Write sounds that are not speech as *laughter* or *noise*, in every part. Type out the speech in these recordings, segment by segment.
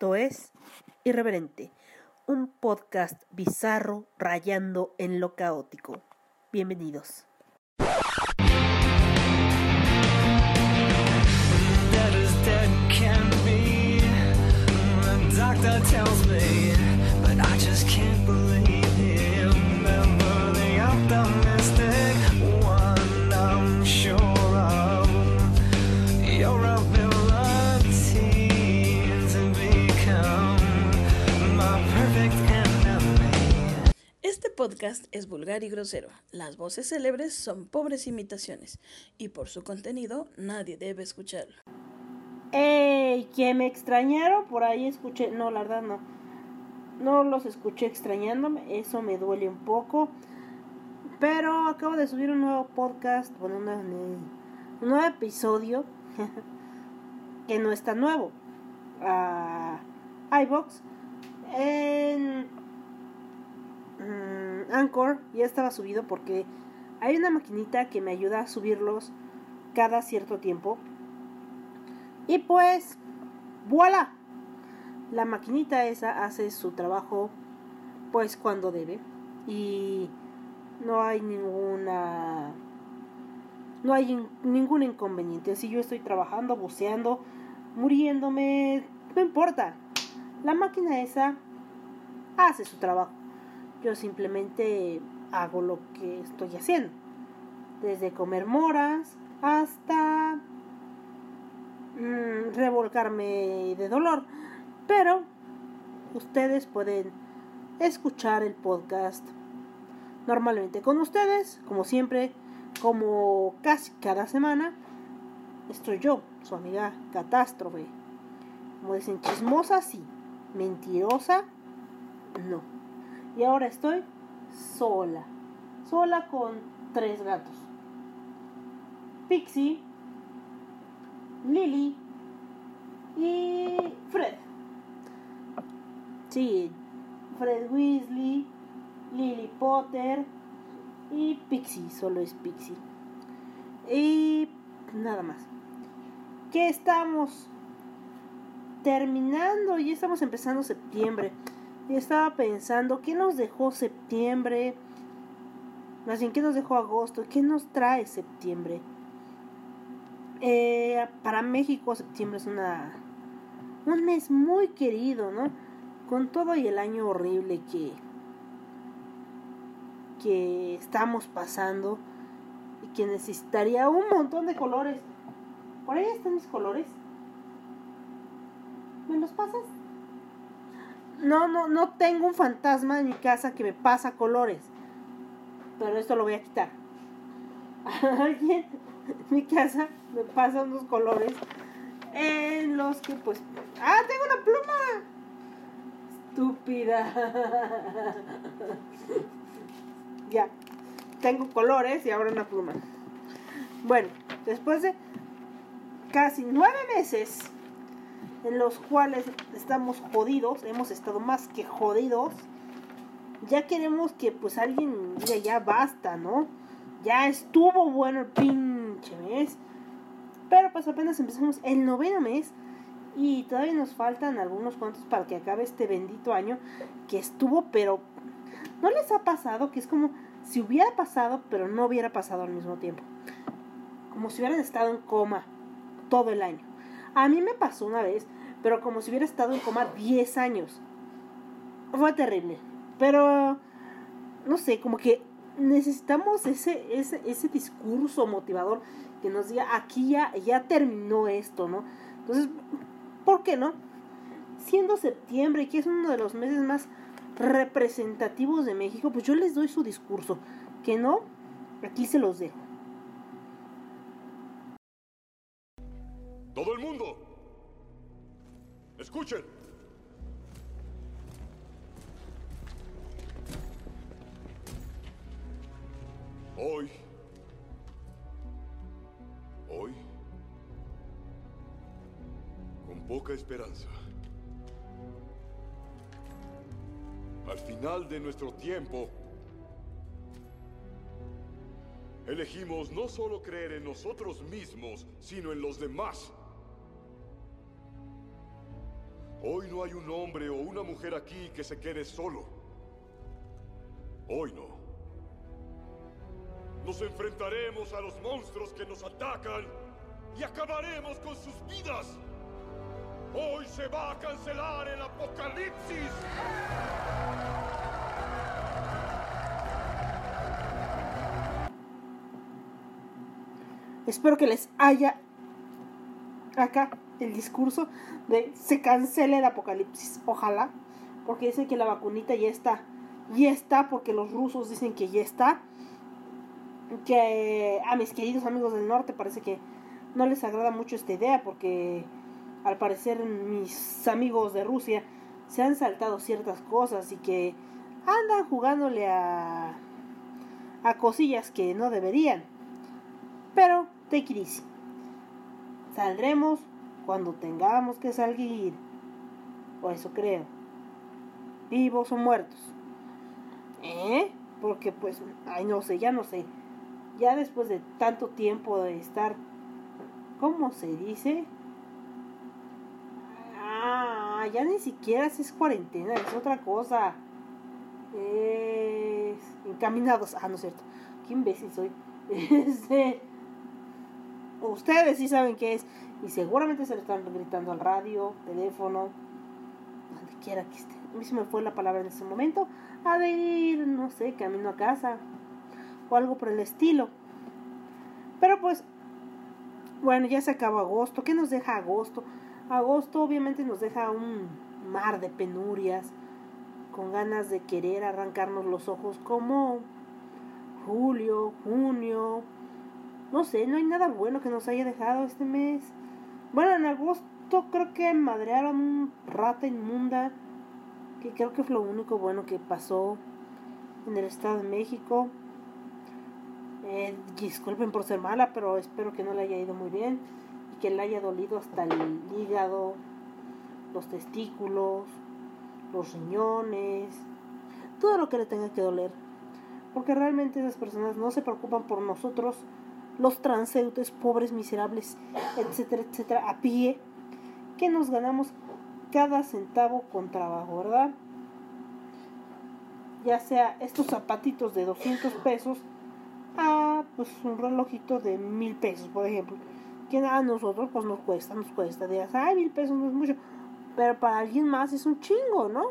Es Irreverente, un podcast bizarro rayando en lo caótico. Bienvenidos. Podcast es vulgar y grosero. Las voces célebres son pobres imitaciones y por su contenido nadie debe escucharlo. ¡Ey! ¿Que me extrañaron? Por ahí escuché. No, la verdad no. No los escuché extrañándome. Eso me duele un poco. Pero acabo de subir un nuevo podcast. Bueno, un nuevo episodio. *laughs* que no está nuevo. A iBox. En. Mm, Anchor. Ya estaba subido porque hay una maquinita que me ayuda a subirlos cada cierto tiempo. Y pues, voilà. La maquinita esa hace su trabajo pues cuando debe. Y no hay ninguna... No hay in- ningún inconveniente. Si yo estoy trabajando, buceando, muriéndome, no importa. La máquina esa hace su trabajo. Yo simplemente hago lo que estoy haciendo. Desde comer moras hasta mm, revolcarme de dolor. Pero ustedes pueden escuchar el podcast normalmente con ustedes, como siempre, como casi cada semana. Estoy yo, su amiga Catástrofe. Como dicen, chismosa sí, mentirosa no. Y ahora estoy sola, sola con tres gatos. Pixie, Lily y Fred. Sí, Fred Weasley, Lily Potter y Pixie, solo es Pixie. Y nada más. Que estamos terminando y estamos empezando septiembre. Y estaba pensando, ¿qué nos dejó septiembre? Más bien, ¿qué nos dejó agosto? ¿Qué nos trae septiembre? Eh, para México septiembre es una un mes muy querido, ¿no? Con todo y el año horrible que que estamos pasando y que necesitaría un montón de colores. Por ahí están mis colores. ¿Me los pasas? No, no, no tengo un fantasma en mi casa que me pasa colores. Pero esto lo voy a quitar. *laughs* Alguien en mi casa me pasa unos colores en los que pues... ¡Ah, tengo una pluma! Estúpida. *laughs* ya. Tengo colores y ahora una pluma. Bueno, después de casi nueve meses en los cuales estamos jodidos, hemos estado más que jodidos, ya queremos que pues alguien diga ya basta, ¿no? Ya estuvo bueno el pinche mes. Pero pues apenas empezamos el noveno mes y todavía nos faltan algunos cuantos para que acabe este bendito año que estuvo, pero ¿no les ha pasado que es como si hubiera pasado, pero no hubiera pasado al mismo tiempo? Como si hubieran estado en coma todo el año. A mí me pasó una vez, pero como si hubiera estado en coma 10 años. Fue terrible. Pero, no sé, como que necesitamos ese, ese, ese discurso motivador que nos diga, aquí ya, ya terminó esto, ¿no? Entonces, ¿por qué no? Siendo septiembre, que es uno de los meses más representativos de México, pues yo les doy su discurso. Que no, aquí se los dejo. Todo el mundo. Escuchen. Hoy. Hoy. Con poca esperanza. Al final de nuestro tiempo, elegimos no solo creer en nosotros mismos, sino en los demás. Hoy no hay un hombre o una mujer aquí que se quede solo. Hoy no. Nos enfrentaremos a los monstruos que nos atacan y acabaremos con sus vidas. Hoy se va a cancelar el apocalipsis. Espero que les haya acá el discurso de se cancele el apocalipsis. Ojalá. Porque dicen que la vacunita ya está. Ya está porque los rusos dicen que ya está. Que a mis queridos amigos del norte parece que no les agrada mucho esta idea porque al parecer mis amigos de Rusia se han saltado ciertas cosas y que andan jugándole a, a cosillas que no deberían. Pero, take it easy. Saldremos cuando tengamos que salir. O eso creo. Vivos o muertos. ¿Eh? Porque pues, ay no sé, ya no sé. Ya después de tanto tiempo de estar, ¿cómo se dice? Ah, ya ni siquiera es cuarentena, es otra cosa. Es encaminados. Ah, no es cierto. Qué imbécil soy. *laughs* Este, ustedes sí saben qué es. Y seguramente se lo están gritando al radio, teléfono, donde quiera que esté. A mí se me fue la palabra en ese momento. A de ir, no sé, camino a casa. O algo por el estilo. Pero pues, bueno, ya se acabó agosto. ¿Qué nos deja agosto? Agosto obviamente nos deja un mar de penurias. Con ganas de querer arrancarnos los ojos como julio, junio. No sé, no hay nada bueno que nos haya dejado este mes. Bueno, en agosto creo que madrearon un rata inmunda. Que creo que fue lo único bueno que pasó en el Estado de México. Eh, disculpen por ser mala, pero espero que no le haya ido muy bien. Y que le haya dolido hasta el hígado, los testículos, los riñones. Todo lo que le tenga que doler. Porque realmente esas personas no se preocupan por nosotros, los transeúntes, pobres, miserables, etcétera, etcétera, a pie, que nos ganamos cada centavo con trabajo, ¿verdad? Ya sea estos zapatitos de 200 pesos a pues un relojito de mil pesos, por ejemplo. Que a nosotros pues nos cuesta, nos cuesta. Dirás, ay, mil pesos no es mucho. Pero para alguien más es un chingo, ¿no?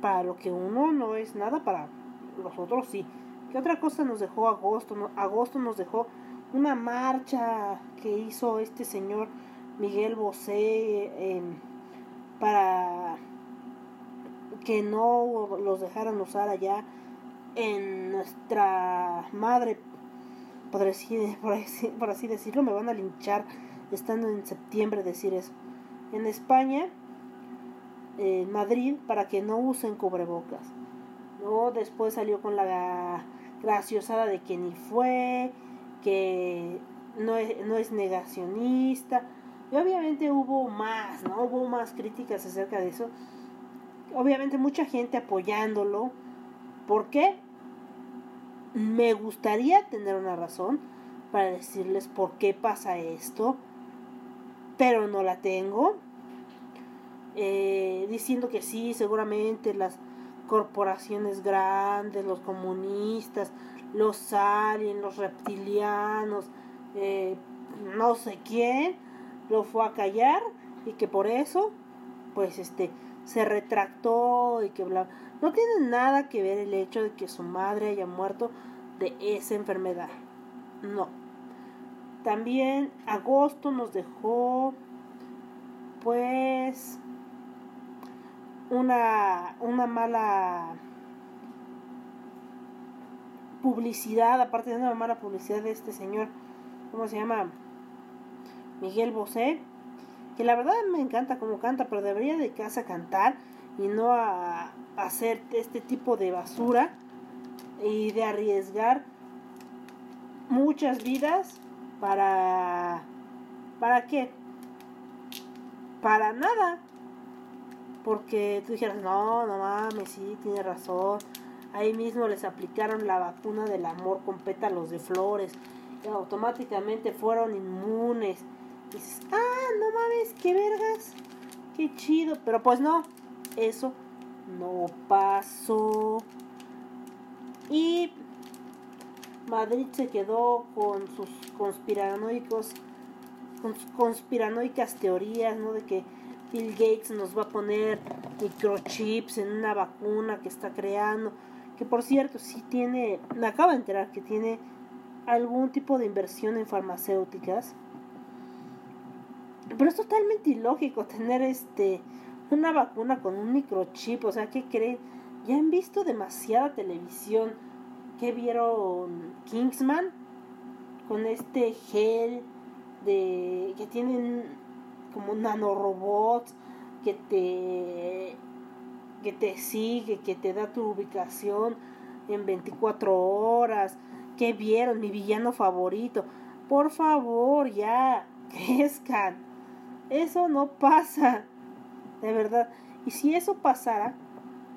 Para lo que uno no es nada, para los otros sí. ¿Qué otra cosa nos dejó agosto? Agosto nos dejó una marcha que hizo este señor Miguel Bosé eh, para que no los dejaran usar allá en nuestra madre, por así, por así, por así decirlo, me van a linchar estando en septiembre decir eso. En España, en Madrid, para que no usen cubrebocas. ¿no? Después salió con la graciosada de que ni fue, que no es, no es negacionista. Y obviamente hubo más, ¿no? Hubo más críticas acerca de eso. Obviamente mucha gente apoyándolo. ¿Por qué? Me gustaría tener una razón para decirles por qué pasa esto, pero no la tengo. Eh, diciendo que sí, seguramente las corporaciones grandes, los comunistas, los aliens, los reptilianos, eh, no sé quién, lo fue a callar y que por eso, pues este, se retractó y que bla. No tiene nada que ver el hecho de que su madre haya muerto de esa enfermedad. No. También agosto nos dejó, pues, una, una mala publicidad, aparte de una mala publicidad de este señor, ¿cómo se llama? Miguel Bosé, que la verdad me encanta como canta, pero debería dedicarse a cantar y no a, a hacer este tipo de basura y de arriesgar muchas vidas para para qué para nada porque tú dijeras no no mames sí tiene razón ahí mismo les aplicaron la vacuna del amor con pétalos de flores automáticamente fueron inmunes dices ah no mames qué vergas qué chido, pero pues no, eso no pasó. Y Madrid se quedó con sus conspiranoicos, con sus conspiranoicas teorías, ¿no? De que Bill Gates nos va a poner microchips en una vacuna que está creando. Que por cierto, sí tiene, me acabo de enterar que tiene algún tipo de inversión en farmacéuticas. Pero es totalmente ilógico tener este una vacuna con un microchip. O sea, ¿qué creen? Ya han visto demasiada televisión. ¿Qué vieron Kingsman? Con este gel de que tienen como nanorobots que te que te sigue, que te da tu ubicación en 24 horas. ¿Qué vieron? Mi villano favorito. Por favor, ya, *laughs* crezcan. Eso no pasa. De verdad. Y si eso pasara,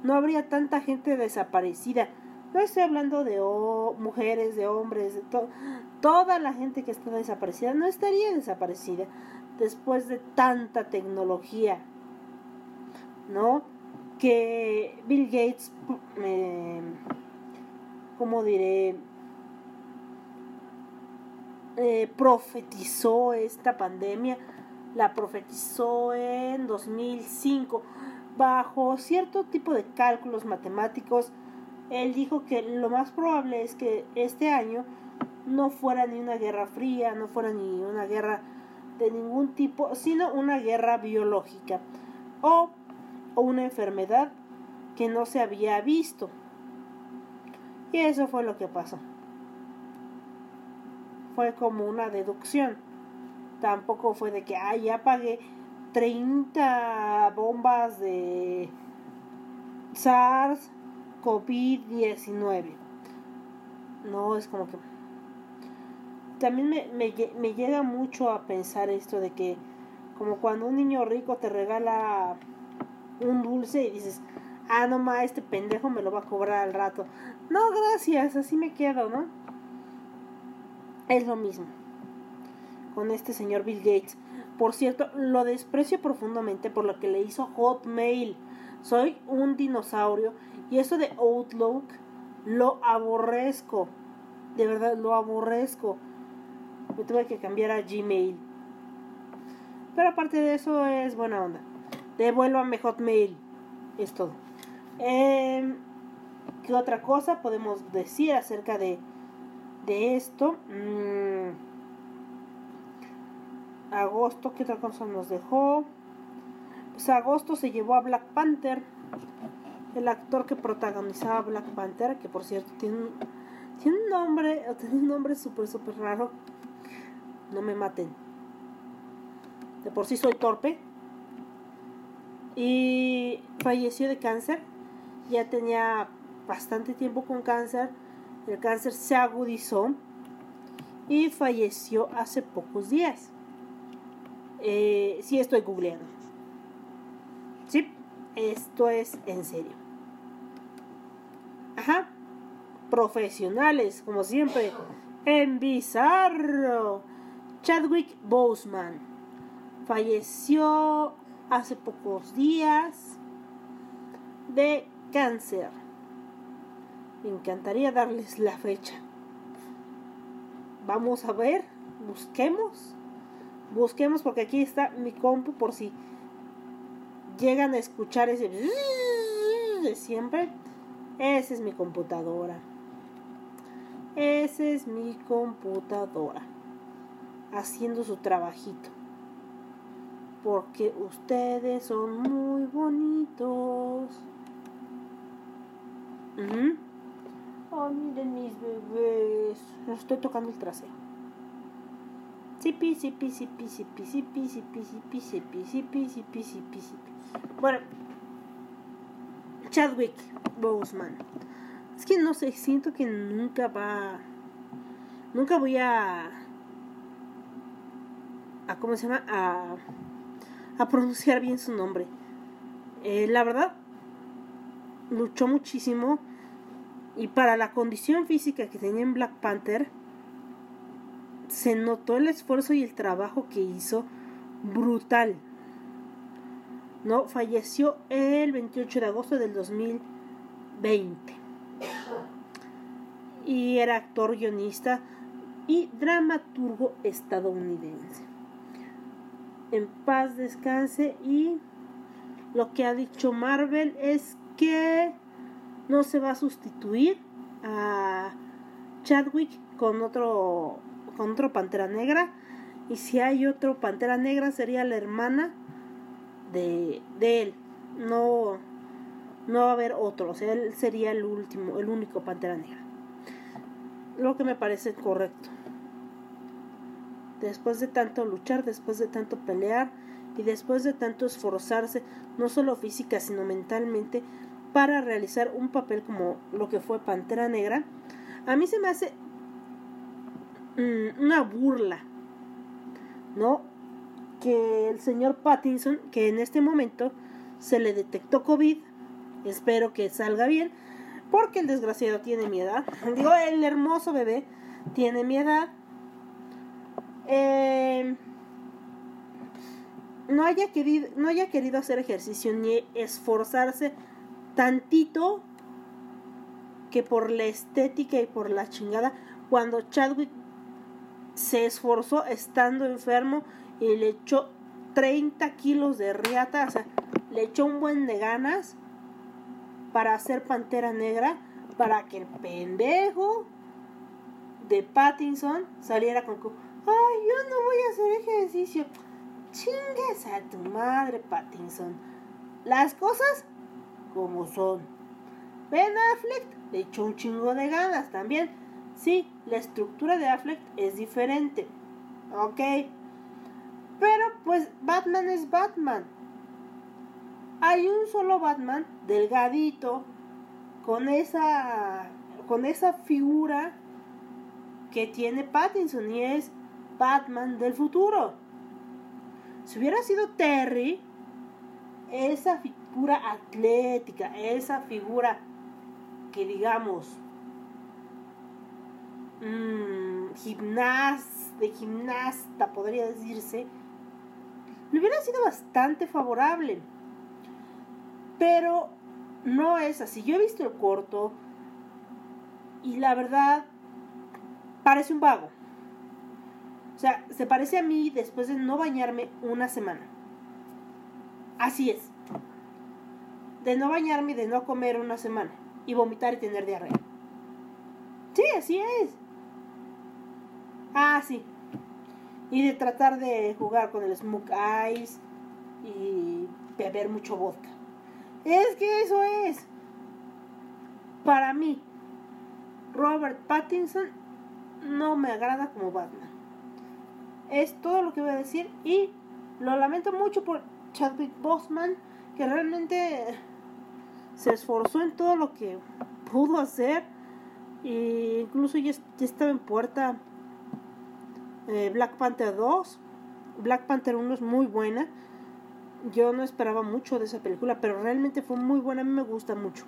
no habría tanta gente desaparecida. No estoy hablando de mujeres, de hombres, de to toda la gente que está desaparecida no estaría desaparecida después de tanta tecnología. ¿No? Que Bill Gates, eh, ¿cómo diré? Eh, profetizó esta pandemia, la profetizó en 2005 bajo cierto tipo de cálculos matemáticos. Él dijo que lo más probable es que este año no fuera ni una guerra fría, no fuera ni una guerra de ningún tipo, sino una guerra biológica o, o una enfermedad que no se había visto. Y eso fue lo que pasó fue como una deducción. Tampoco fue de que, ay, ya pagué 30 bombas de SARS COVID-19. No, es como que... También me, me, llega mucho a pensar esto de que, como cuando un niño rico te regala un dulce y dices, ah, no ma, este pendejo me lo va a cobrar al rato. No, gracias, así me quedo, ¿no? Es lo mismo con este señor Bill Gates. Por cierto, lo desprecio profundamente por lo que le hizo Hotmail. Soy un dinosaurio y eso de Outlook lo aborrezco. De verdad, lo aborrezco. Me tuve que cambiar a Gmail. Pero aparte de eso es buena onda. Devuélvame Hotmail. Es todo. Eh, ¿Qué otra cosa podemos decir acerca de de esto. Mm, agosto, ¿qué otra cosa nos dejó? Pues agosto se llevó a Black Panther. El actor que protagonizaba Black Panther, que por cierto tiene tiene un nombre, *laughs* tiene un nombre súper, súper raro. No me maten. De por sí soy torpe. Y falleció de cáncer. Ya tenía bastante tiempo con cáncer el cáncer se agudizó y falleció hace pocos días. Eh, sí, estoy googleando. Sí, esto es en serio. Ajá. Profesionales, como siempre. En bizarro. Chadwick Boseman falleció hace pocos días de cáncer. Me encantaría darles la fecha. Vamos a ver, busquemos. Busquemos porque aquí está mi compu por si llegan a escuchar ese *laughs* de siempre. Esa es mi computadora. Esa es mi computadora. Haciendo su trabajito. Porque ustedes son muy bonitos. Oh, miren mis bebés. estoy tocando el trasero. Sipi, sipi, sipi, sipi, sipi, sipi, sipi, sipi, sipi, sipi, sipi, sipi. Bueno. Chadwick Boseman. Es que no sé, siento que nunca va... Nunca voy a... a ¿Cómo se llama? A, pronunciar bien su nombre. Eh, la verdad, luchó muchísimo y para la condición física que tenía en Black Panther, se notó el esfuerzo y el trabajo que hizo brutal. no falleció el 28 de agosto del 2020 y era actor guionista y dramaturgo estadounidense en paz descanse y lo que ha dicho Marvel es que no se va a sustituir a Chadwick con otro con otro Pantera Negra. Y si hay otro Pantera Negra sería la hermana de, de él. No no va a haber otro. O sea él sería el último el único Pantera Negra. Lo que me parece correcto después de tanto luchar después de tanto pelear y después de tanto esforzarse no solo física sino mentalmente para realizar un papel como lo que fue Pantera Negra a mí se me hace mm, una burla, ¿no? Que el señor Pattinson, que en este momento se le detectó COVID, espero que salga bien, porque el desgraciado tiene mi edad, *laughs* digo, el hermoso bebé tiene mi edad, eh, no haya querido, no haya querido hacer ejercicio ni esforzarse tantito que por la estética y por la chingada, cuando Chadwick se esforzó estando enfermo y le echó 30 kilos de riata, o sea, le echó un buen de ganas para hacer Pantera Negra, para que el pendejo de Pattinson saliera con... Ay, yo no voy a hacer ejercicio. Chingues a tu madre, Pattinson. Las cosas como son. Ben Affleck le echó un chingo de ganas también. Sí, la estructura de Affleck es diferente. Ok. Pero pues Batman es Batman. Hay un solo Batman delgadito con esa con esa figura que tiene Pattinson y es Batman del futuro. Si hubiera sido Terry, esa figura atlética, esa figura que digamos mmm, gimnas, de gimnasta podría decirse, le hubiera sido bastante favorable. Pero no es así. Yo he visto el corto y la verdad parece un vago. O sea, se parece a mí después de no bañarme una semana. Así es. De no bañarme y de no comer una semana. Y vomitar y tener diarrea. Sí, así es. Ah, sí. Y de tratar de jugar con el Smoke Ice y beber mucho vodka. Es que eso es. Para mí, Robert Pattinson no me agrada como Batman. Es todo lo que voy a decir y lo lamento mucho por Chadwick Boseman que realmente se esforzó en todo lo que pudo hacer e incluso ya, ya estaba en puerta eh, Black Panther 2 Black Panther 1 es muy buena. Yo no esperaba mucho de esa película pero realmente fue muy buena a mí me gusta mucho.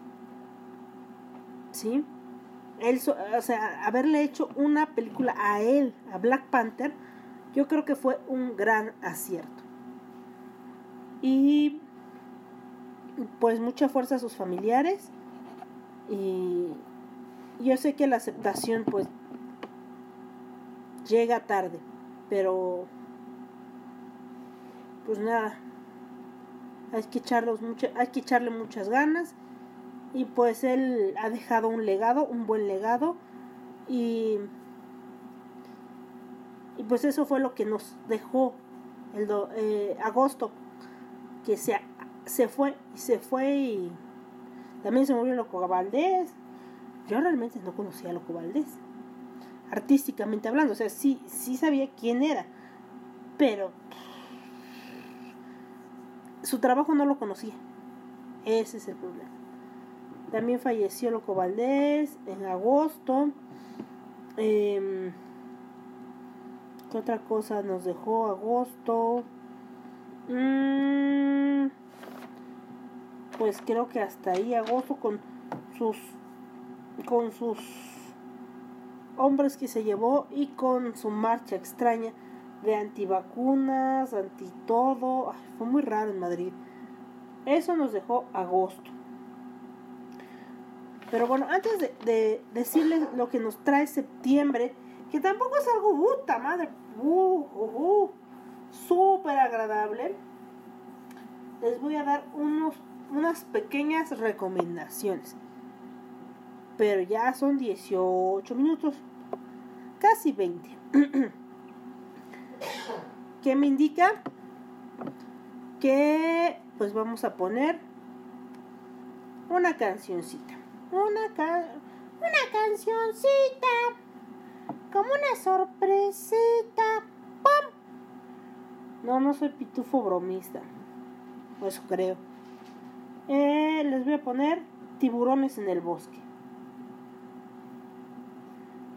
Sí. Él, o sea haberle hecho una película a él a Black Panther yo creo que fue un gran acierto. Y pues mucha fuerza a sus familiares. Y yo sé que la aceptación pues llega tarde pero pues nada. Hay que echarlos hay que echarle muchas ganas. Y pues él ha dejado un legado un buen legado. Y y pues eso fue lo que nos dejó el do, eh, agosto que se se fue y se fue y también se murió Loco Valdés. Yo realmente no conocía a Loco Valdés, artísticamente hablando, o sea, sí, sí sabía quién era, pero su trabajo no lo conocía. Ese es el problema. También falleció Loco Valdés en agosto. Eh, ¿Qué otra cosa nos dejó agosto? Mm, pues creo que hasta ahí agosto con sus con sus hombres que se llevó y con su marcha extraña de antivacunas, anti todo, Ay, fue muy raro en Madrid. Eso nos dejó agosto. Pero bueno, antes de, de decirles lo que nos trae septiembre, que tampoco es algo puta madre, uh, uh, uh, súper agradable, les voy a dar unos, unas pequeñas recomendaciones. Pero ya son 18 minutos, casi 20. *clears throat* que me indica que pues vamos a poner una cancioncita. Una, ca- una cancioncita. Como una sorpresita. ¡Pum! No, no soy pitufo bromista. Eso creo. Eh, les voy a poner tiburones en el bosque.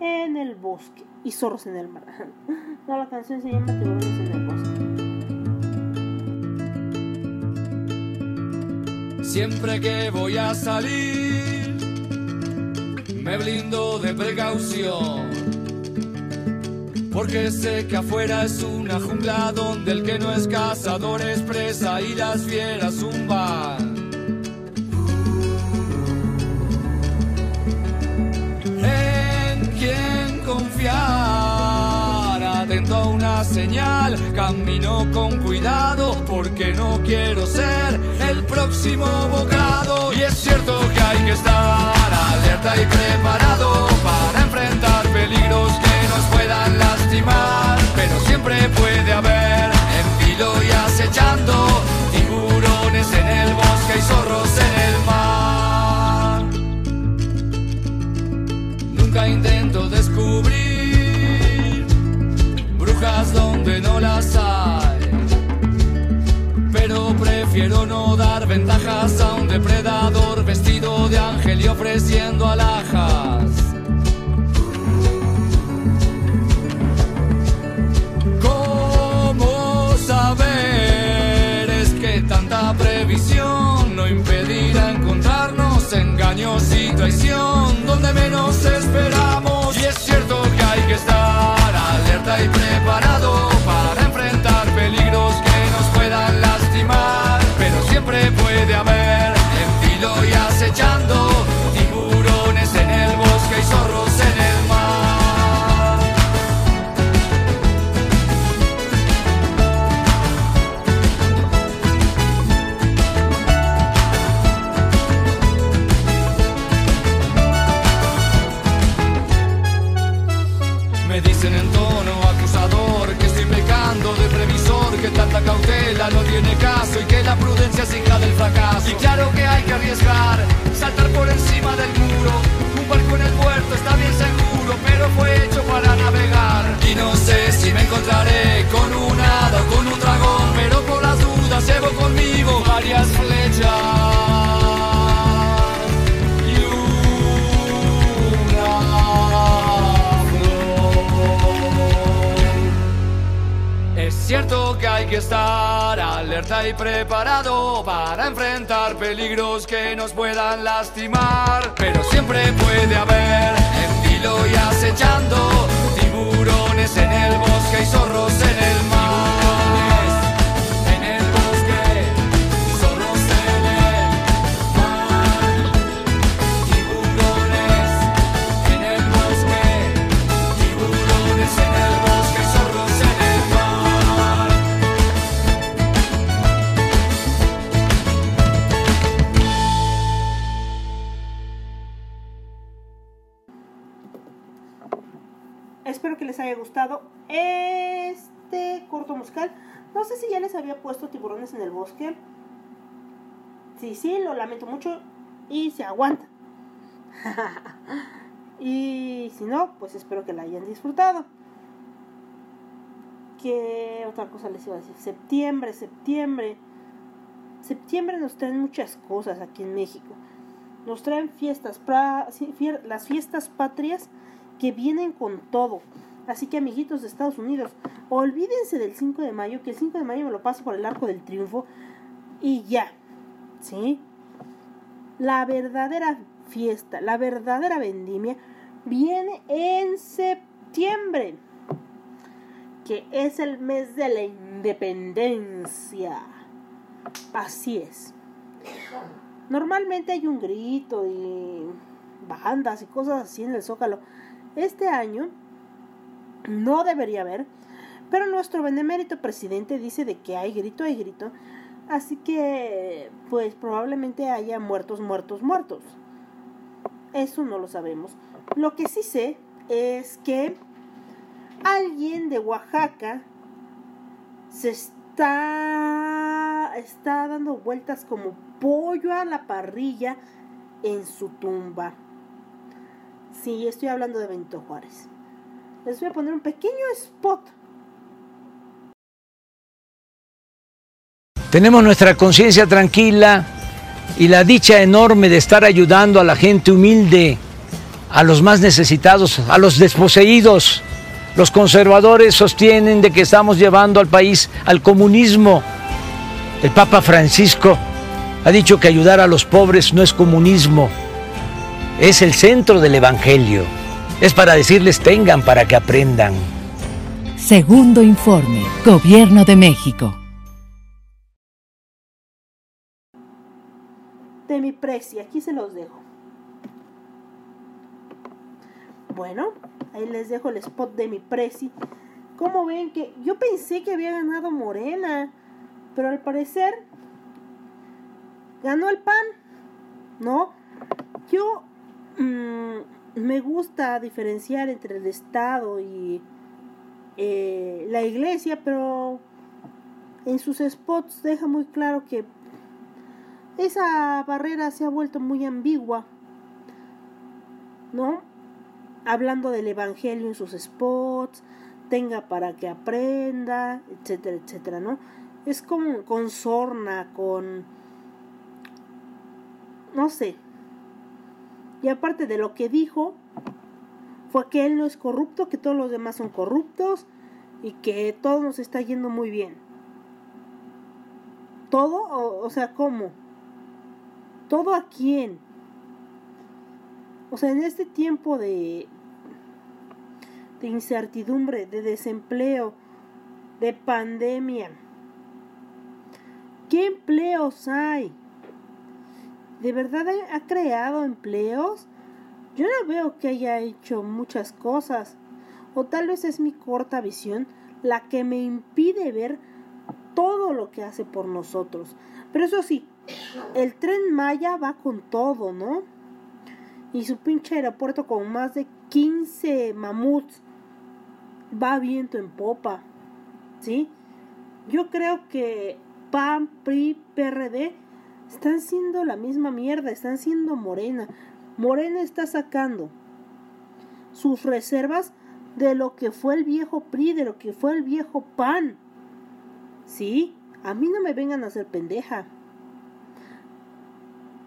En el bosque. Y zorros en el mar. *laughs* No, la canción se llama Tiburones en el bosque. Siempre que voy a salir, me blindo de precaución. Porque sé que afuera es una jungla donde el que no es cazador es presa y las fieras zumban. En quien confiar, atento a una señal, camino con cuidado porque no quiero ser el próximo bocado. Y es cierto que hay que estar alerta y preparado para enfrentar peligros nos puedan lastimar, pero siempre puede haber en filo y acechando tiburones en el bosque y zorros en el mar. Nunca intento descubrir brujas donde no las hay. Pero prefiero no dar ventajas a un depredador vestido de ángel y ofreciendo alhajas. No impedirá encontrarnos engaños y traición donde menos esperamos. Y es cierto que hay que estar alerta y preparado Y claro que hay que arriesgar, saltar por encima del muro. Un barco en el puerto está bien seguro, pero fue hecho para navegar. Y no sé si me encontraré con un hada o con un dragón, pero por las dudas llevo conmigo varias flechas. Alerta y preparado para enfrentar peligros que nos puedan lastimar. Pero siempre puede haber en filo y acechando tiburones en el bosque y zorros en el mar. Les haya gustado este corto musical. No sé si ya les había puesto tiburones en el bosque. Sí, sí, lo lamento mucho y se aguanta. *laughs* y si no, pues espero que la hayan disfrutado. ¿Qué otra cosa les iba a decir? Septiembre, septiembre. Septiembre nos traen muchas cosas aquí en México. Nos traen fiestas, pra- las fiestas patrias que vienen con todo. Así que amiguitos de Estados Unidos, olvídense del 5 de mayo, que el 5 de mayo me lo paso por el arco del triunfo y ya. ¿Sí? La verdadera fiesta, la verdadera vendimia viene en septiembre, que es el mes de la independencia. Así es. Normalmente hay un grito y bandas y cosas así en el Zócalo. Este año no debería haber, pero nuestro benemérito presidente dice de que hay grito, hay grito. Así que, pues probablemente haya muertos, muertos, muertos. Eso no lo sabemos. Lo que sí sé es que alguien de Oaxaca se está, está dando vueltas como pollo a la parrilla en su tumba. Sí, estoy hablando de Benito Juárez. Les voy a poner un pequeño spot. Tenemos nuestra conciencia tranquila y la dicha enorme de estar ayudando a la gente humilde, a los más necesitados, a los desposeídos. Los conservadores sostienen de que estamos llevando al país al comunismo. El Papa Francisco ha dicho que ayudar a los pobres no es comunismo, es el centro del Evangelio. Es para decirles tengan para que aprendan. Segundo informe, Gobierno de México. de mi preci. Aquí se los dejo. Bueno, ahí les dejo el spot de mi preci. Como ven que yo pensé que había ganado Morena, pero al parecer ganó el PAN, ¿no? Yo mm, me gusta diferenciar entre el Estado y eh, la iglesia, pero en sus spots deja muy claro que esa barrera se ha vuelto muy ambigua, ¿no? Hablando del Evangelio en sus spots, tenga para que aprenda, etcétera, etcétera, ¿no? Es como con sorna, con... no sé. Y aparte de lo que dijo, fue que él no es corrupto, que todos los demás son corruptos y que todo nos está yendo muy bien. ¿Todo? O, o sea, ¿cómo? ¿Todo a quién? O sea, en este tiempo de, de incertidumbre, de desempleo, de pandemia, ¿qué empleos hay? ¿De verdad ha creado empleos? Yo no veo que haya hecho muchas cosas. O tal vez es mi corta visión la que me impide ver todo lo que hace por nosotros. Pero eso sí, el tren Maya va con todo, ¿no? Y su pinche aeropuerto con más de 15 mamuts va viento en popa, ¿sí? Yo creo que PAN, PRI, PRD están siendo la misma mierda, están siendo Morena. Morena está sacando sus reservas de lo que fue el viejo PRI, de lo que fue el viejo PAN. ¿Sí? A mí no me vengan a hacer pendeja.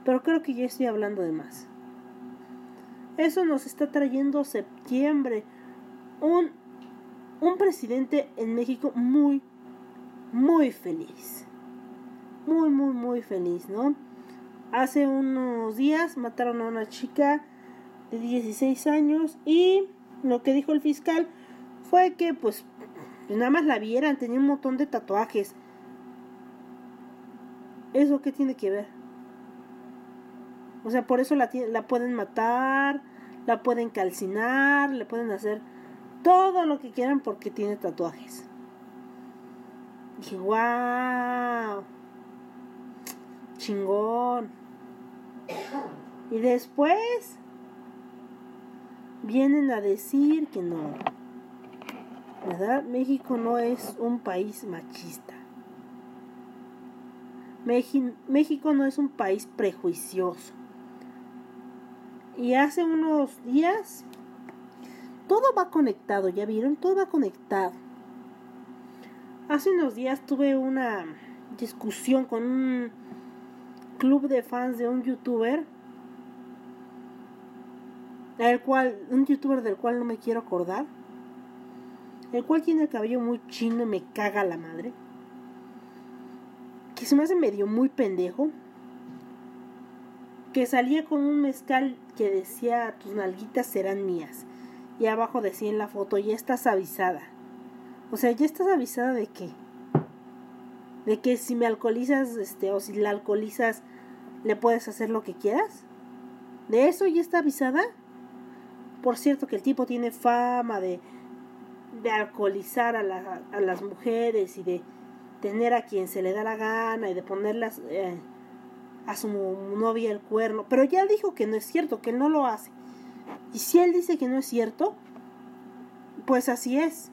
Pero creo que ya estoy hablando de más. Eso nos está trayendo septiembre. Un, un presidente en México muy, muy feliz. Muy, muy, muy feliz, ¿no? Hace unos días mataron a una chica de 16 años y lo que dijo el fiscal fue que pues nada más la vieran, tenía un montón de tatuajes. ¿Eso qué tiene que ver? O sea, por eso la, la pueden matar, la pueden calcinar, le pueden hacer todo lo que quieran porque tiene tatuajes. Dije, wow, chingón. Y después vienen a decir que no. ¿Verdad? México no es un país machista. México no es un país prejuicioso. Y hace unos días, todo va conectado, ¿ya vieron? Todo va conectado. Hace unos días tuve una discusión con un club de fans de un youtuber, el cual, un youtuber del cual no me quiero acordar, el cual tiene el cabello muy chino y me caga la madre, que se me hace medio muy pendejo, que salía con un mezcal que decía tus nalguitas serán mías y abajo decía en la foto ya estás avisada o sea ya estás avisada de qué de que si me alcoholizas este o si la alcoholizas le puedes hacer lo que quieras. ¿De eso ya está avisada? Por cierto que el tipo tiene fama de, de alcoholizar a, a las mujeres y de tener a quien se le da la gana y de ponerlas eh, a su novia el cuerno. Pero ya dijo que no es cierto, que no lo hace. Y si él dice que no es cierto, pues así es.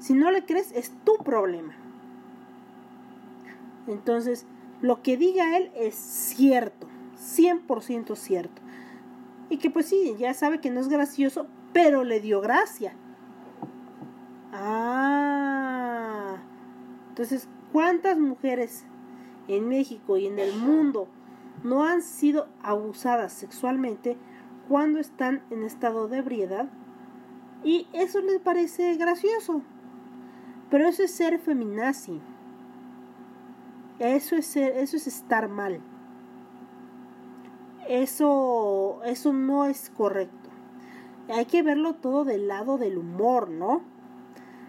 Si no le crees, es tu problema. Entonces, lo que diga él es cierto, 100% cierto. Y que pues sí, ya sabe que no es gracioso, pero le dio gracia. Ah, entonces, ¿cuántas mujeres en México y en el mundo no han sido abusadas sexualmente cuando están en estado de ebriedad? Y eso les parece gracioso. Pero eso es ser feminazi. Eso es eso es estar mal. Eso, eso no es correcto. Hay que verlo todo del lado del humor, ¿no?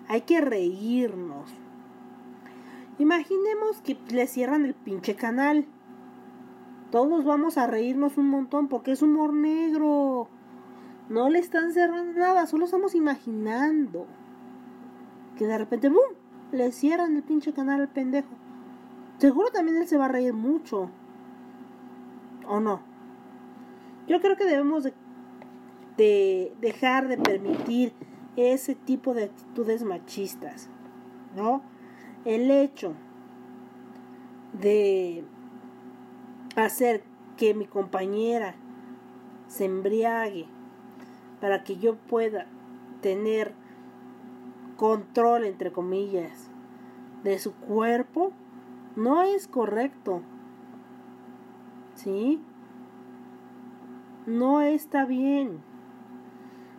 Hay que reírnos. Imaginemos que le cierran el pinche canal. Todos vamos a reírnos un montón porque es humor negro. No le están cerrando nada, solo estamos imaginando. Que de repente, ¡bum! Le cierran el pinche canal al pendejo. Seguro también él se va a reír mucho. ¿O no? Yo creo que debemos de, de dejar de permitir ese tipo de actitudes machistas. ¿No? El hecho de hacer que mi compañera se embriague para que yo pueda tener control, entre comillas, de su cuerpo, no es correcto. ¿Sí? No está bien.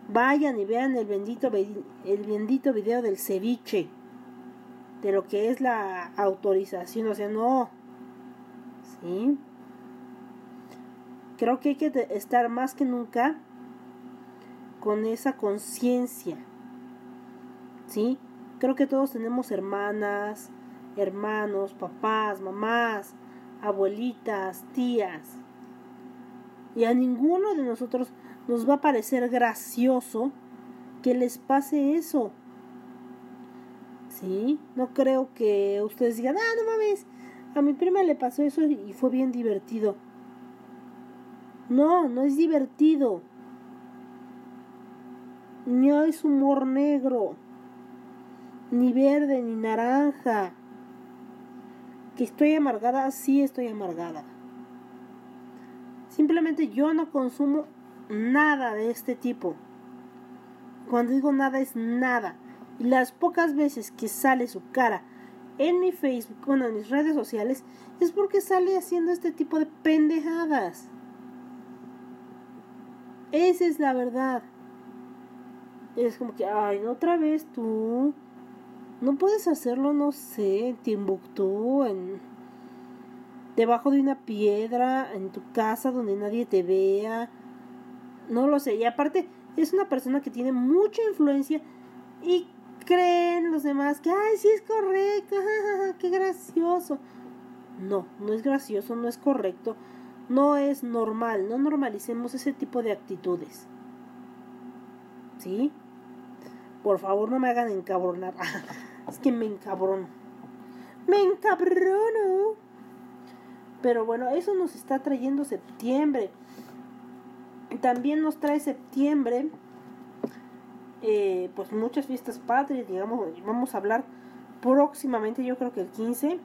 Vayan y vean el bendito, el bendito video del ceviche. De lo que es la autorización. O sea, no. ¿Sí? Creo que hay que estar más que nunca con esa conciencia. ¿Sí? Creo que todos tenemos hermanas, hermanos, papás, mamás, abuelitas, tías. Y a ninguno de nosotros nos va a parecer gracioso que les pase eso. ¿Sí? No creo que ustedes digan, ah, no mames, a mi prima le pasó eso y fue bien divertido. No, no es divertido. Ni es humor negro, ni verde, ni naranja. Que estoy amargada, sí estoy amargada. Simplemente yo no consumo nada de este tipo. Cuando digo nada es nada. Y las pocas veces que sale su cara en mi Facebook, bueno, en mis redes sociales, es porque sale haciendo este tipo de pendejadas. Esa es la verdad. Es como que, ay, otra vez tú. No puedes hacerlo, no sé, en Timbuktu, en debajo de una piedra, en tu casa donde nadie te vea. No lo sé. Y aparte, es una persona que tiene mucha influencia y creen los demás que, ay, sí es correcto, *laughs* qué gracioso. No, no es gracioso, no es correcto, no es normal, no normalicemos ese tipo de actitudes. ¿Sí? Por favor, no me hagan encabronar. *laughs* es que me encabrono. Me encabrono. Pero bueno, eso nos está trayendo septiembre. También nos trae septiembre, eh, pues muchas fiestas patrias, digamos, vamos a hablar próximamente, yo creo que el 15,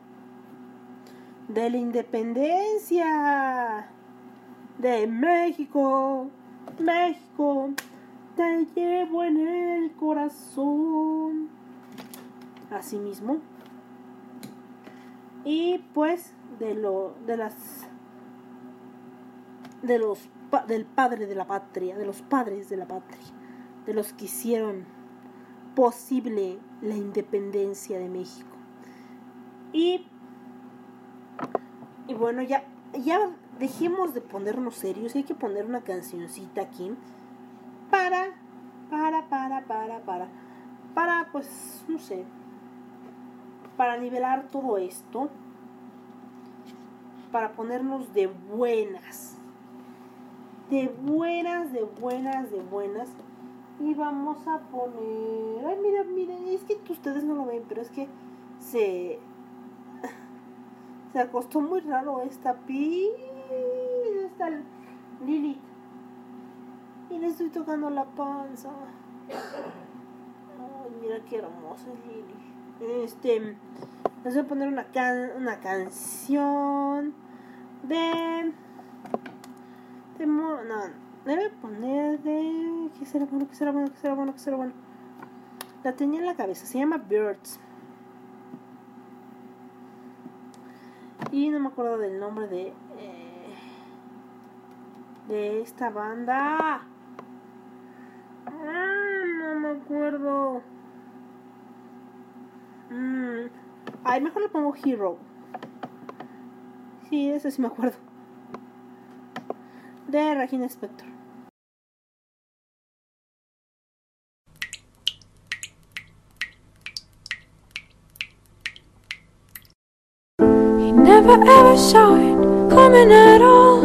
de la independencia de México. México, te llevo en el corazón. Así mismo. Y pues de lo de las de los del padre de la patria, de los padres de la patria, de los que hicieron posible la independencia de México. Y y bueno, ya ya dejemos de ponernos serios, hay que poner una cancioncita aquí para para para para para para pues no sé, para nivelar todo esto. para ponernos de buenas. De buenas, de buenas, de buenas. Y vamos a poner... Ay, mira, miren, es que ustedes no lo ven, pero es que se... *laughs* Se acostó muy raro esta pi... Esta Lili. Y le estoy tocando la panza. Ay, mira qué hermosa es Lili. Este... Les voy a poner una, can una canción de... de no, a poner de... ¿Qué será bueno? ¿Qué será bueno? ¿Qué será bueno? ¿Qué será bueno? La tenía en la cabeza. Se llama Birds. Y no me acuerdo del nombre de... eh, de esta banda. Ah, no me acuerdo. Mm. Ay, mejor le pongo Hero. Sí, eso sí me acuerdo. De Regina Spector. He never ever saw it coming at all.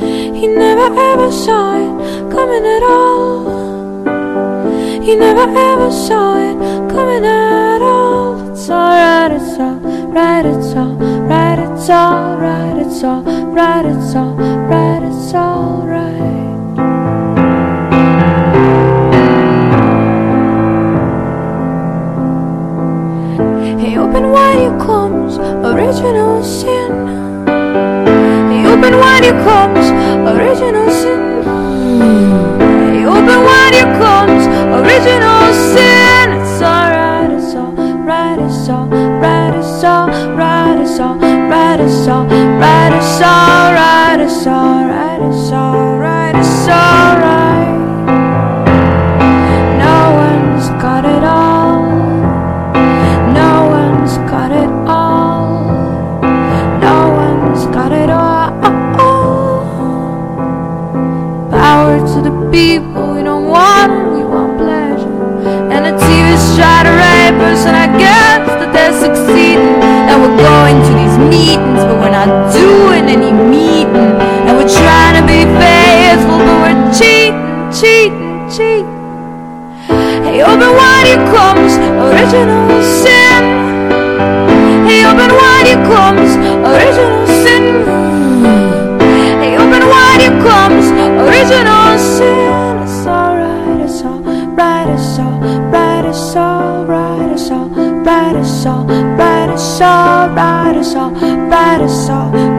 He never ever saw it coming at all. He never ever saw it coming at all. It's alright, it's alright, it's alright, it's alright, it's alright, it's alright, it's alright. He opened wide your comes, original sin. He opened wide your comes, original sin. He opened wide original sin. It's alright, it's alright, it's alright, it's alright, it's alright, it's alright, it's alright, it's alright, Write us all. Write us all. Write us all.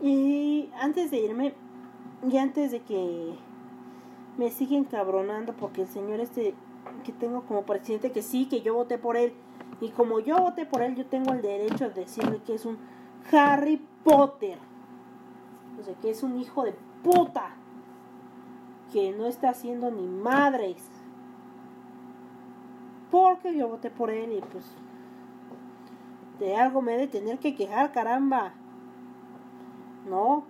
Y antes de irme, y antes de que me siguen cabronando porque el señor este que tengo como presidente que sí, que yo voté por él. Y como yo voté por él, yo tengo el derecho de decirle que es un Harry Potter. O sea, que es un hijo de puta. Que no está haciendo ni madres. Porque yo voté por él y pues de algo me he de tener que quejar, caramba. No.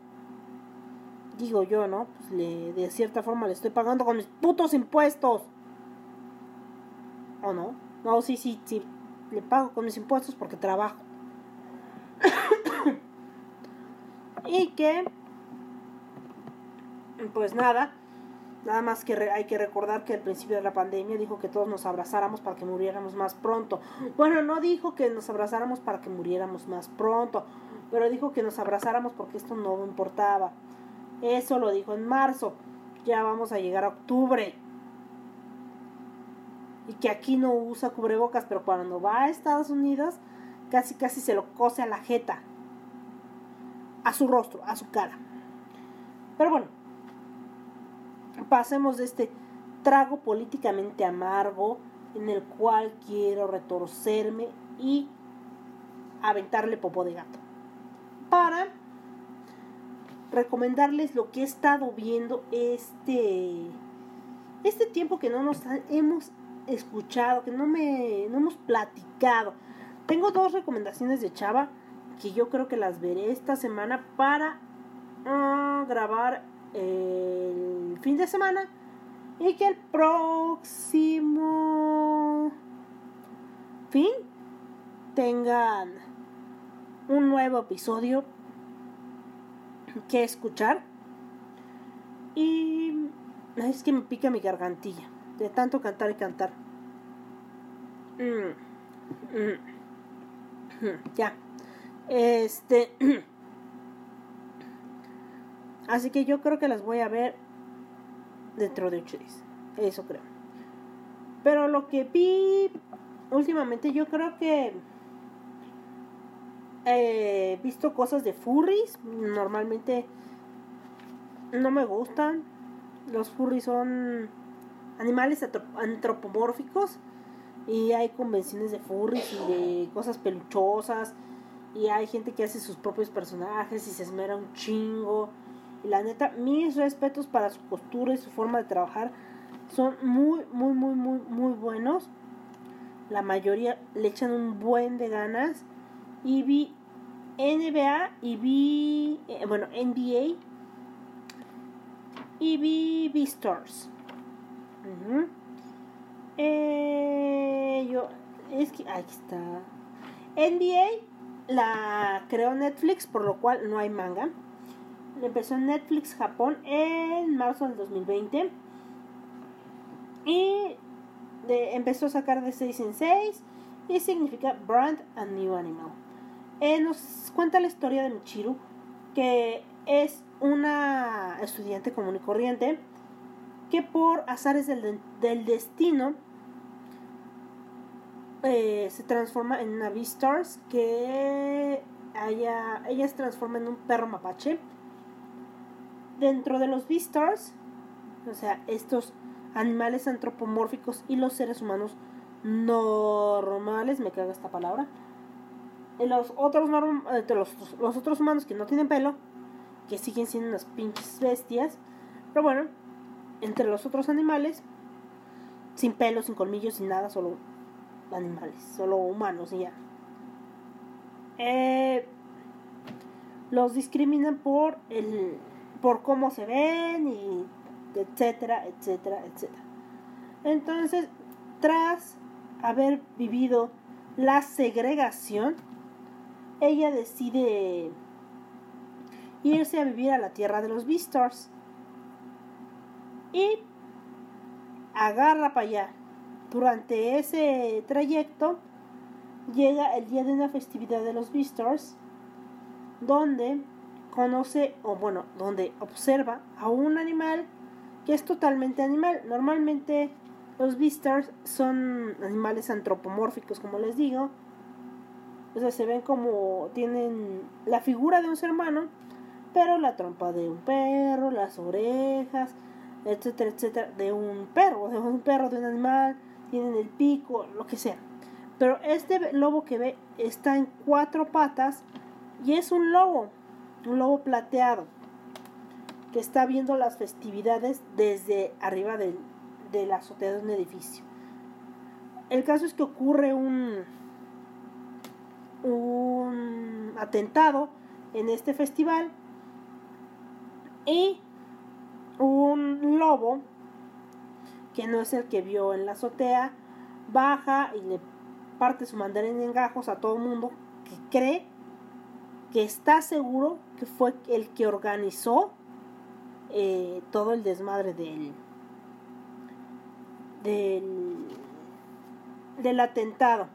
Digo yo, ¿no? Pues le, de cierta forma le estoy pagando con mis putos impuestos. ¿O no? No, sí, sí, sí. Le pago con mis impuestos porque trabajo. *coughs* y que... Pues nada. Nada más que re- hay que recordar que al principio de la pandemia dijo que todos nos abrazáramos para que muriéramos más pronto. Bueno, no dijo que nos abrazáramos para que muriéramos más pronto, pero dijo que nos abrazáramos porque esto no importaba. Eso lo dijo en marzo. Ya vamos a llegar a octubre. Y que aquí no usa cubrebocas, pero cuando va a Estados Unidos, casi casi se lo cose a la jeta. A su rostro, a su cara. Pero bueno, pasemos de este trago políticamente amargo en el cual quiero retorcerme y aventarle popo de gato. Para recomendarles lo que he estado viendo este este tiempo que no nos hemos escuchado, que no me no hemos platicado. Tengo dos recomendaciones de Chava que yo creo que las veré esta semana para ah, grabar el fin de semana y que el próximo fin tengan un nuevo episodio que escuchar. Y es que me pica mi gargantilla de tanto cantar y cantar. Mm, mm, mm, ya. Este *clears throat* Así que yo creo que las voy a ver dentro de ocho días. Eso creo. Pero lo que vi últimamente, yo creo que he visto cosas de furries. Normalmente no me gustan. Los furries son animales antropomórficos. Y hay convenciones de furries y de cosas peluchosas. Y hay gente que hace sus propios personajes y se esmera un chingo. Y la neta, mis respetos para su postura y su forma de trabajar son muy, muy, muy, muy, muy buenos. La mayoría le echan un buen de ganas. Y vi NBA y vi, eh, bueno, NBA y vi Beastars. Ujú. Eh, yo, es que, aquí está. NBA la creó Netflix, por lo cual no hay manga. Empezó en Netflix Japón en marzo del 2020. Y empezó a sacar de 6 en 6. Y significa Brand a New Animal. Eh, nos cuenta la historia de Michiru, que es una estudiante común y corriente, que por azares del, de- del destino eh, se transforma en una Beastars, que ella se transforma en un perro mapache. Dentro de los Beastars, o sea, estos animales antropomórficos y los seres humanos normales, me caga esta palabra. Y los otros, norm- los, los otros humanos que no tienen pelo, que siguen siendo unas pinches bestias. Pero bueno, entre los otros animales, sin pelo, sin colmillos, sin nada, solo animales, solo humanos y ya. Eh, los discriminan por el por cómo se ven y etcétera, etcétera, etcétera. Entonces, tras haber vivido la segregación, ella decide irse a vivir a la tierra de los Beastars y agarra para allá. Durante ese trayecto llega el día de una festividad de los Beastars donde conoce o bueno, donde observa a un animal que es totalmente animal. Normalmente los beastars son animales antropomórficos, como les digo. O sea, se ven como tienen la figura de un ser humano, pero la trompa de un perro, las orejas, etcétera, etcétera, de un perro, de un perro, de un animal, tienen el pico, lo que sea. Pero este lobo que ve está en cuatro patas y es un lobo, un lobo plateado, que está viendo las festividades desde arriba del, de la azotea de un edificio. El caso es que ocurre un, un atentado en este festival y un lobo que no es el que vio en la azotea baja y le parte su mandarín en gajos a todo el mundo que cree que está seguro que fue el que organizó eh, todo el desmadre del, del del atentado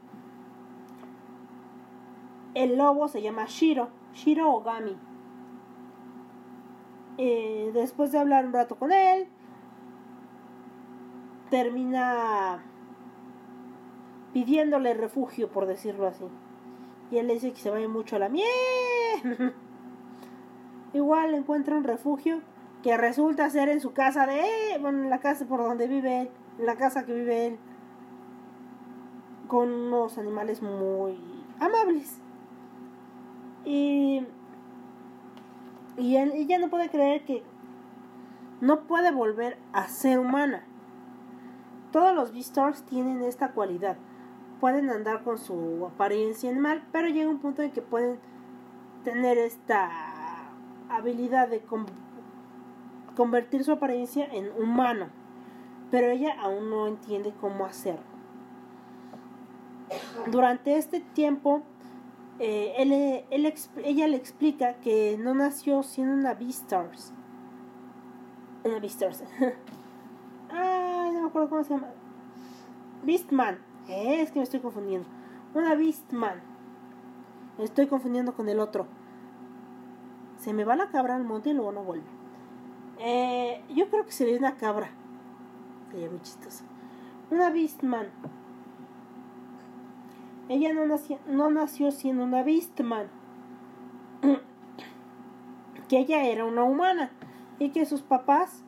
el lobo se llama Shiro Shiro Ogami eh, después de hablar un rato con él, termina pidiéndole refugio, por decirlo así. Y él le dice que se vaya mucho a la miel. *laughs* Igual encuentra un refugio que resulta ser en su casa de bueno, en la casa por donde vive él, en la casa que vive él, con unos animales muy amables. Y y él, ella no puede creer que no puede volver a ser humana. Todos los Beastars tienen esta cualidad. Pueden andar con su apariencia animal, pero llega un punto en que pueden tener esta habilidad de con- convertir su apariencia en humano. Pero ella aún no entiende cómo hacerlo. Durante este tiempo, eh, ella le explica que no nació siendo una Beastars. Una Beastars. *laughs* Ay, no me acuerdo cómo se llama. Beastman. Eh, es que me estoy confundiendo. Una Beastman. Me estoy confundiendo con el otro. Se me va la cabra al monte y luego no vuelve. Eh, yo creo que sería una cabra. Sería muy chistoso. Una Beastman. Ella no nació, no nació siendo una Beastman. *clears throat* que ella era una humana. Y que sus papás,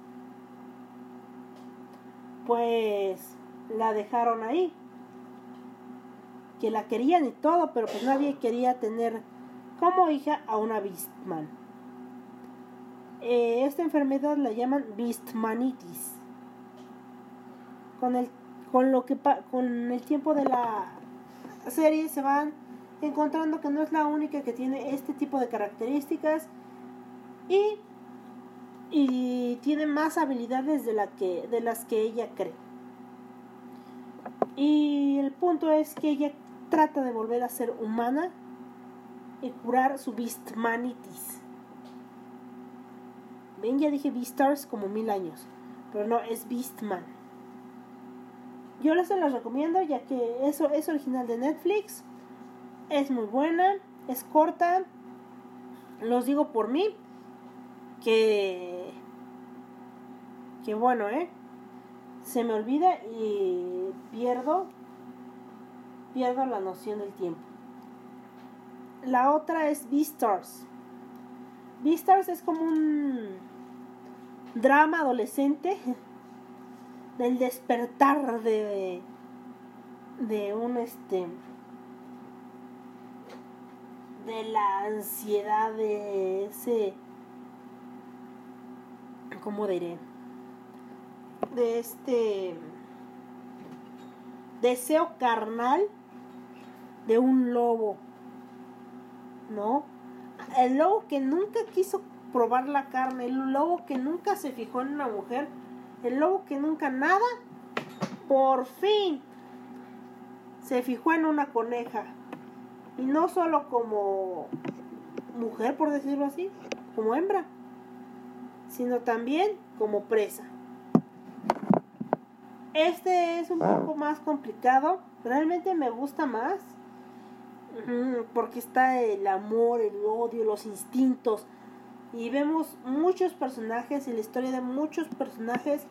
pues, la dejaron ahí. Que la querían y todo, pero pues nadie quería tener como hija a una Beastman. Eh, esta enfermedad la llaman Beastmanitis. Con el, con lo que con el tiempo de la serie se van encontrando que no es la única que tiene este tipo de características y, y tiene más habilidades de, la que, de las que ella cree. Y el punto es que ella trata de volver a ser humana y curar su Beastmanitis. Ven, ya dije Beastars como mil años, pero no, es Beastman. Yo les las recomiendo ya que eso es original de Netflix. Es muy buena, es corta. Los digo por mí que que bueno, ¿eh? Se me olvida y pierdo pierdo la noción del tiempo. La otra es Beastars. Beastars es como un drama adolescente del despertar de de un este de la ansiedad de ese cómo diré de este deseo carnal de un lobo no el lobo que nunca quiso probar la carne el lobo que nunca se fijó en una mujer el lobo que nunca nada, por fin se fijó en una coneja. Y no solo como mujer, por decirlo así, como hembra, sino también como presa. Este es un poco más complicado, realmente me gusta más, porque está el amor, el odio, los instintos, y vemos muchos personajes y la historia de muchos personajes.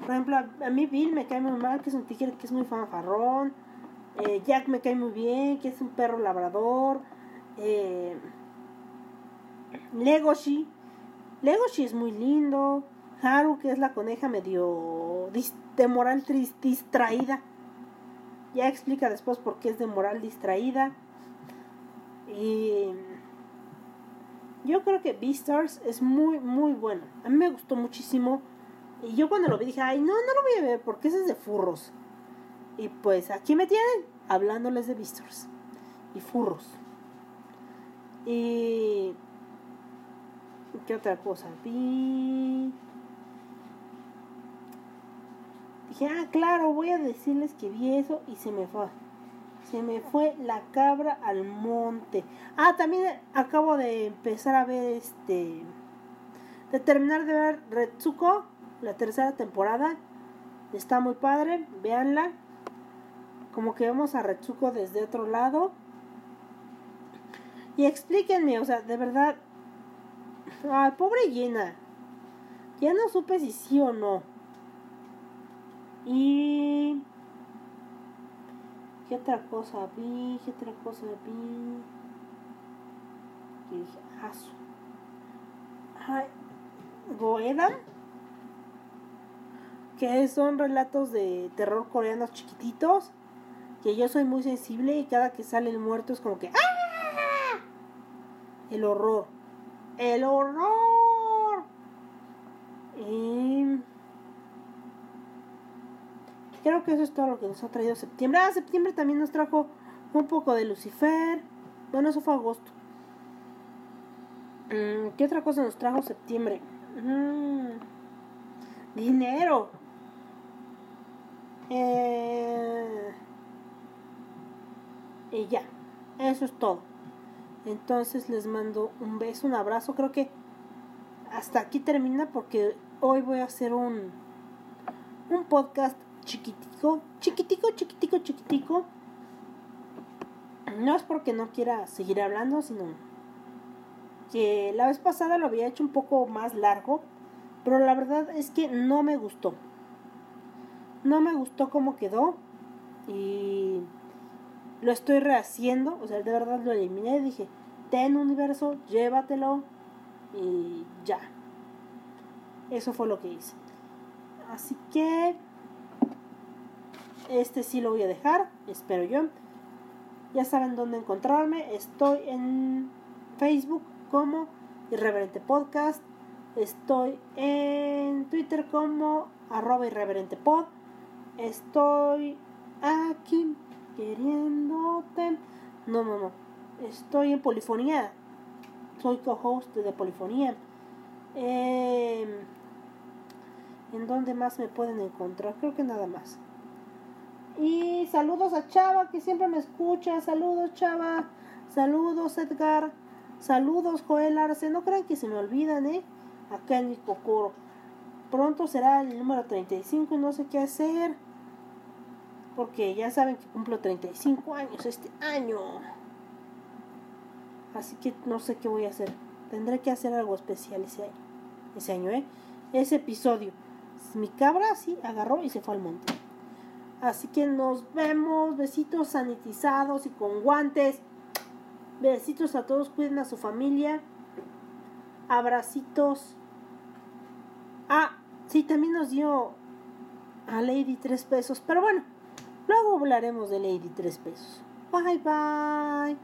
Por ejemplo, a, mí Bill me cae muy mal, que es un tigre que es muy fanfarrón. Eh, Jack me cae muy bien, que es un perro labrador. Eh, Legoshi. Legoshi es muy lindo. Haru, que es la coneja medio de moral tris- distraída. Ya explica después por qué es de moral distraída. Y yo creo que Beastars es muy, muy bueno. A mí me gustó muchísimo. Y yo cuando lo vi dije, ay, no, no lo voy a ver porque ese es de furros. Y pues aquí me tienen hablándoles de Beastars y furros. Y. ¿Qué otra cosa? Vi. Dije, ah, claro, voy a decirles que vi eso y se me fue. Se me fue la cabra al monte. Ah, también acabo de empezar a ver este. De terminar de ver Retsuko, la tercera temporada. Está muy padre, véanla. Como que vemos a Retsuko desde otro lado. Y explíquenme, o sea, de verdad. Ay, pobre Yena. Ya no supe si sí o no. Y. ¿Qué otra cosa vi? ¿Qué otra cosa vi? Y dije, ah, Ay, Goedan. Que son relatos de terror coreanos chiquititos. Que yo soy muy sensible y cada que sale el muerto es como que. ¡Ah! El horror. El horror. Creo que eso es todo lo que nos ha traído septiembre. Ah, septiembre también nos trajo un poco de Lucifer. Bueno, eso fue agosto. Mm, ¿Qué otra cosa nos trajo septiembre? Mm, dinero. Eh, y ya. Eso es todo. Entonces les mando un beso, un abrazo. Creo que hasta aquí termina porque hoy voy a hacer un, un podcast chiquitico, chiquitico, chiquitico, chiquitico. No es porque no quiera seguir hablando, sino que la vez pasada lo había hecho un poco más largo, pero la verdad es que no me gustó. No me gustó cómo quedó y lo estoy rehaciendo, o sea, de verdad lo eliminé y dije, ten universo, llévatelo y ya. Eso fue lo que hice. Así que este sí lo voy a dejar, espero yo. Ya saben dónde encontrarme. Estoy en Facebook como Irreverente Podcast. Estoy en Twitter como arroba irreverente pod. Estoy aquí queriéndote. No, no, no. Estoy en Polifonía. Soy co-host de Polifonía. Eh, ¿En dónde más me pueden encontrar? Creo que nada más. Y saludos a Chava que siempre me escucha. Saludos Chava. Saludos Edgar. Saludos Joel Arce. No crean que se me olvidan, ¿eh? Acá en mi cocoro. Pronto será el número 35 y no sé qué hacer. Porque ya saben que cumplo 35 años este año. Así que no sé qué voy a hacer. Tendré que hacer algo especial ese año. Ese año, ¿eh? Ese episodio. Mi cabra sí agarró y se fue al monte. Así que nos vemos. Besitos sanitizados y con guantes. Besitos a todos. Cuiden a su familia. Abracitos. Ah, sí, también nos dio a Lady 3 pesos. Pero bueno, luego hablaremos de Lady 3 pesos. Bye bye.